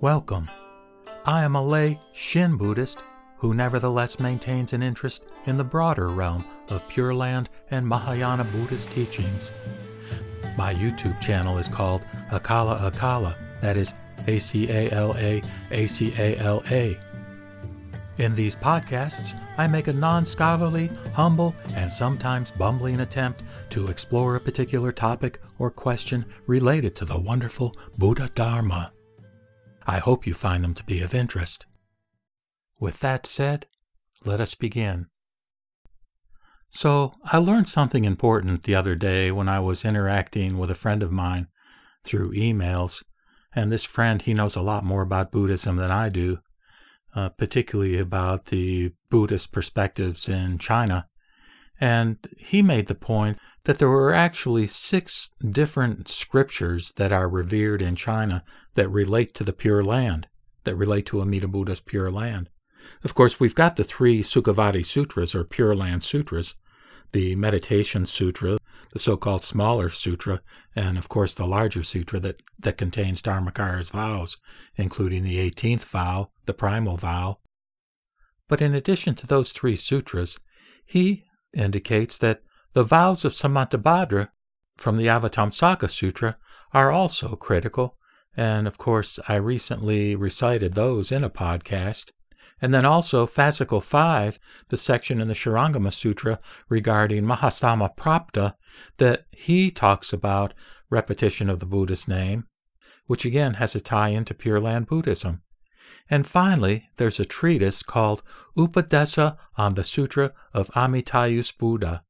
Welcome. I am a lay Shin Buddhist who nevertheless maintains an interest in the broader realm of Pure Land and Mahayana Buddhist teachings. My YouTube channel is called Acala Acala, that is A C A L A A C A L A. In these podcasts, I make a non scholarly, humble, and sometimes bumbling attempt to explore a particular topic or question related to the wonderful Buddha Dharma. I hope you find them to be of interest. With that said, let us begin. So, I learned something important the other day when I was interacting with a friend of mine through emails, and this friend, he knows a lot more about Buddhism than I do, uh, particularly about the Buddhist perspectives in China. And he made the point that there were actually six different scriptures that are revered in China that relate to the Pure Land, that relate to Amida Buddha's Pure Land. Of course, we've got the three Sukhavati Sutras, or Pure Land Sutras, the Meditation Sutra, the so called smaller sutra, and of course the larger sutra that, that contains Dharmakara's vows, including the 18th vow, the primal vow. But in addition to those three sutras, he indicates that the vows of Samantabhadra from the Avatamsaka Sutra are also critical, and of course, I recently recited those in a podcast. And then also Fascicle 5, the section in the Shurangama Sutra regarding Mahasthamaprapta, that he talks about repetition of the Buddha's name, which again has a tie into Pure Land Buddhism. And finally, there's a treatise called Upadesa on the Sutra of Amitayus Buddha,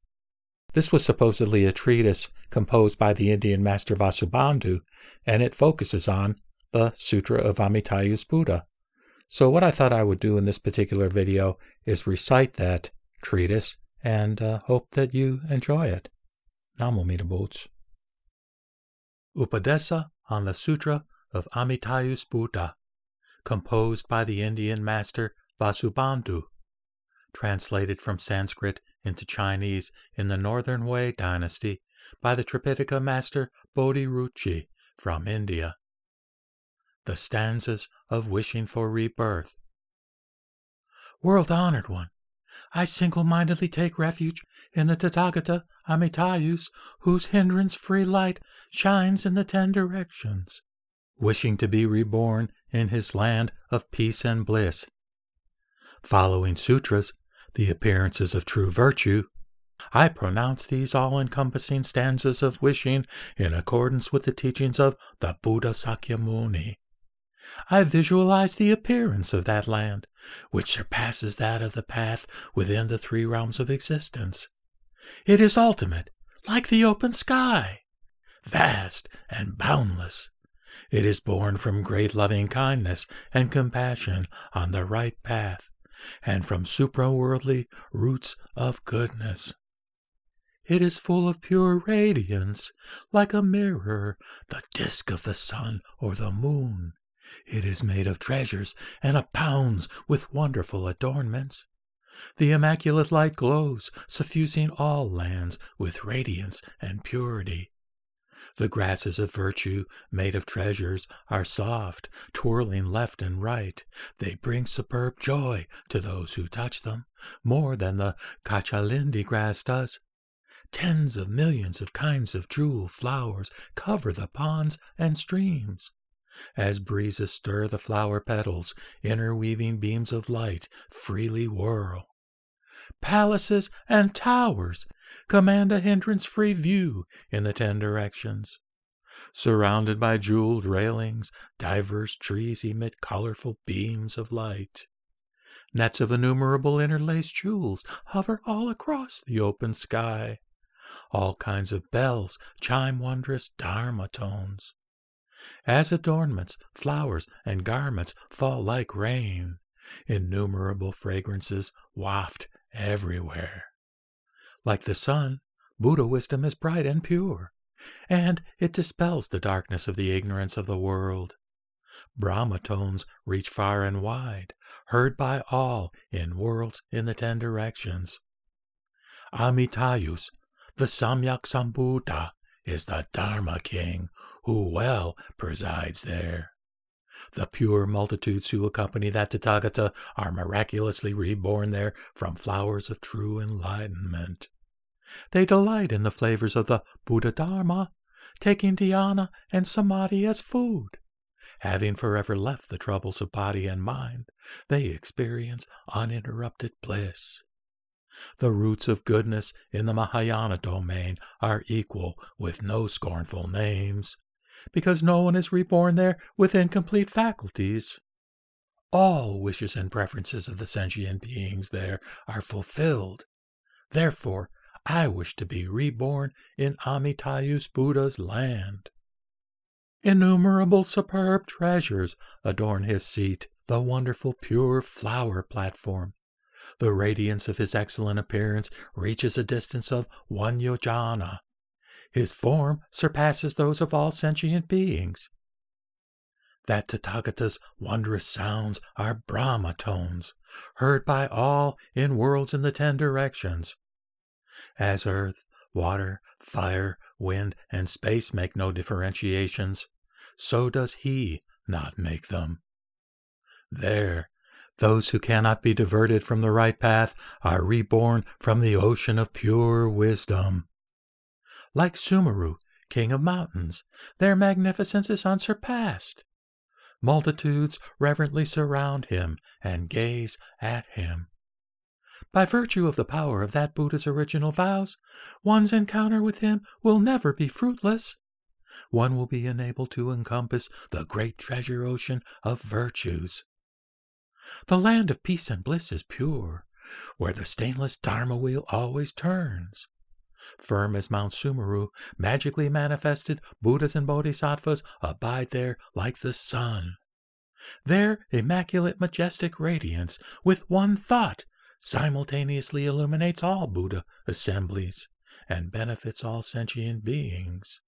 this was supposedly a treatise composed by the Indian master Vasubandhu, and it focuses on the Sutra of Amitayus Buddha. So, what I thought I would do in this particular video is recite that treatise and uh, hope that you enjoy it. Namo Boots. Upadesa on the Sutra of Amitayus Buddha, composed by the Indian master Vasubandhu, translated from Sanskrit into Chinese in the Northern Wei dynasty by the Tripitaka master Bodhi from India. The stanzas of wishing for rebirth. World honored one, I single mindedly take refuge in the Tathagata Amitayus, whose hindrance free light shines in the ten directions, wishing to be reborn in his land of peace and bliss. Following sutras the appearances of true virtue, I pronounce these all encompassing stanzas of wishing in accordance with the teachings of the Buddha Sakyamuni. I visualize the appearance of that land, which surpasses that of the path within the three realms of existence. It is ultimate, like the open sky, vast and boundless. It is born from great loving kindness and compassion on the right path and from supraworldly roots of goodness. It is full of pure radiance, like a mirror, the disk of the sun or the moon. It is made of treasures and abounds with wonderful adornments. The immaculate light glows, suffusing all lands with radiance and purity. The grasses of virtue, made of treasures, are soft, twirling left and right. They bring superb joy to those who touch them, more than the Kachalindi grass does. Tens of millions of kinds of jewel flowers cover the ponds and streams. As breezes stir the flower petals, interweaving beams of light freely whirl. Palaces and towers command a hindrance free view in the ten directions. Surrounded by jeweled railings, diverse trees emit colorful beams of light. Nets of innumerable interlaced jewels hover all across the open sky. All kinds of bells chime wondrous Dharma tones. As adornments, flowers, and garments fall like rain, innumerable fragrances waft everywhere. Like the sun, Buddha wisdom is bright and pure, and it dispels the darkness of the ignorance of the world. Brahma tones reach far and wide, heard by all in worlds in the ten directions. Amitayus, the Samyak Sambuddha, is the Dharma king who well presides there. The pure multitudes who accompany that Tathagata are miraculously reborn there from flowers of true enlightenment. They delight in the flavors of the Buddha Dharma, taking dhyana and samadhi as food. Having forever left the troubles of body and mind, they experience uninterrupted bliss. The roots of goodness in the Mahayana domain are equal with no scornful names, because no one is reborn there with incomplete faculties. All wishes and preferences of the sentient beings there are fulfilled. Therefore, I wish to be reborn in Amitayus Buddha's land. Innumerable superb treasures adorn his seat, the wonderful pure flower platform. The radiance of his excellent appearance reaches a distance of one yojana. His form surpasses those of all sentient beings. That Tathagata's wondrous sounds are Brahma tones, heard by all in worlds in the ten directions. As earth, water, fire, wind, and space make no differentiations, so does he not make them. There, those who cannot be diverted from the right path are reborn from the ocean of pure wisdom. Like Sumeru, king of mountains, their magnificence is unsurpassed. Multitudes reverently surround him and gaze at him. By virtue of the power of that Buddha's original vows, one's encounter with him will never be fruitless. One will be enabled to encompass the great treasure ocean of virtues. The land of peace and bliss is pure, where the stainless Dharma wheel always turns. Firm as Mount Sumeru, magically manifested Buddhas and Bodhisattvas abide there like the sun. Their immaculate, majestic radiance, with one thought, simultaneously illuminates all Buddha assemblies and benefits all sentient beings.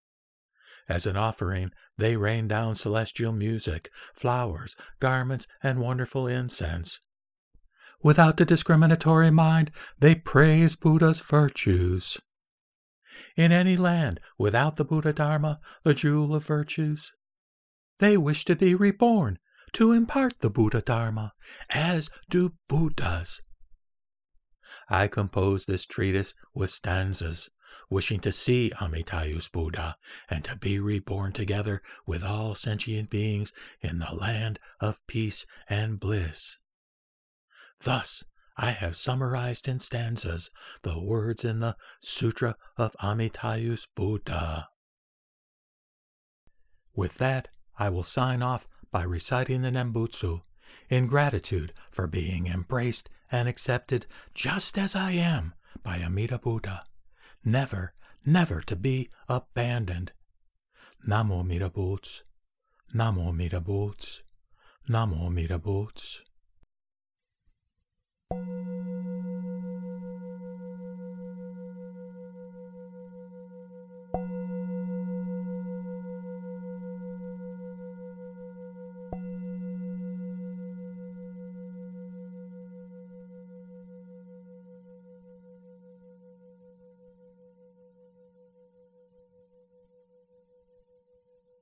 As an offering, they rain down celestial music, flowers, garments, and wonderful incense. Without the discriminatory mind, they praise Buddha's virtues. In any land without the Buddha Dharma, the jewel of virtues, they wish to be reborn to impart the Buddha Dharma, as do Buddhas I composed this treatise with stanzas, wishing to see Amitayus Buddha and to be reborn together with all sentient beings in the land of peace and bliss. Thus, I have summarized in stanzas the words in the Sutra of Amitayus Buddha. With that, I will sign off by reciting the Nembutsu in gratitude for being embraced and accepted just as I am by Amida Buddha, never, never to be abandoned. Namo Amida Butsu, Namo Amida Butsu, Namo Amida Butsu.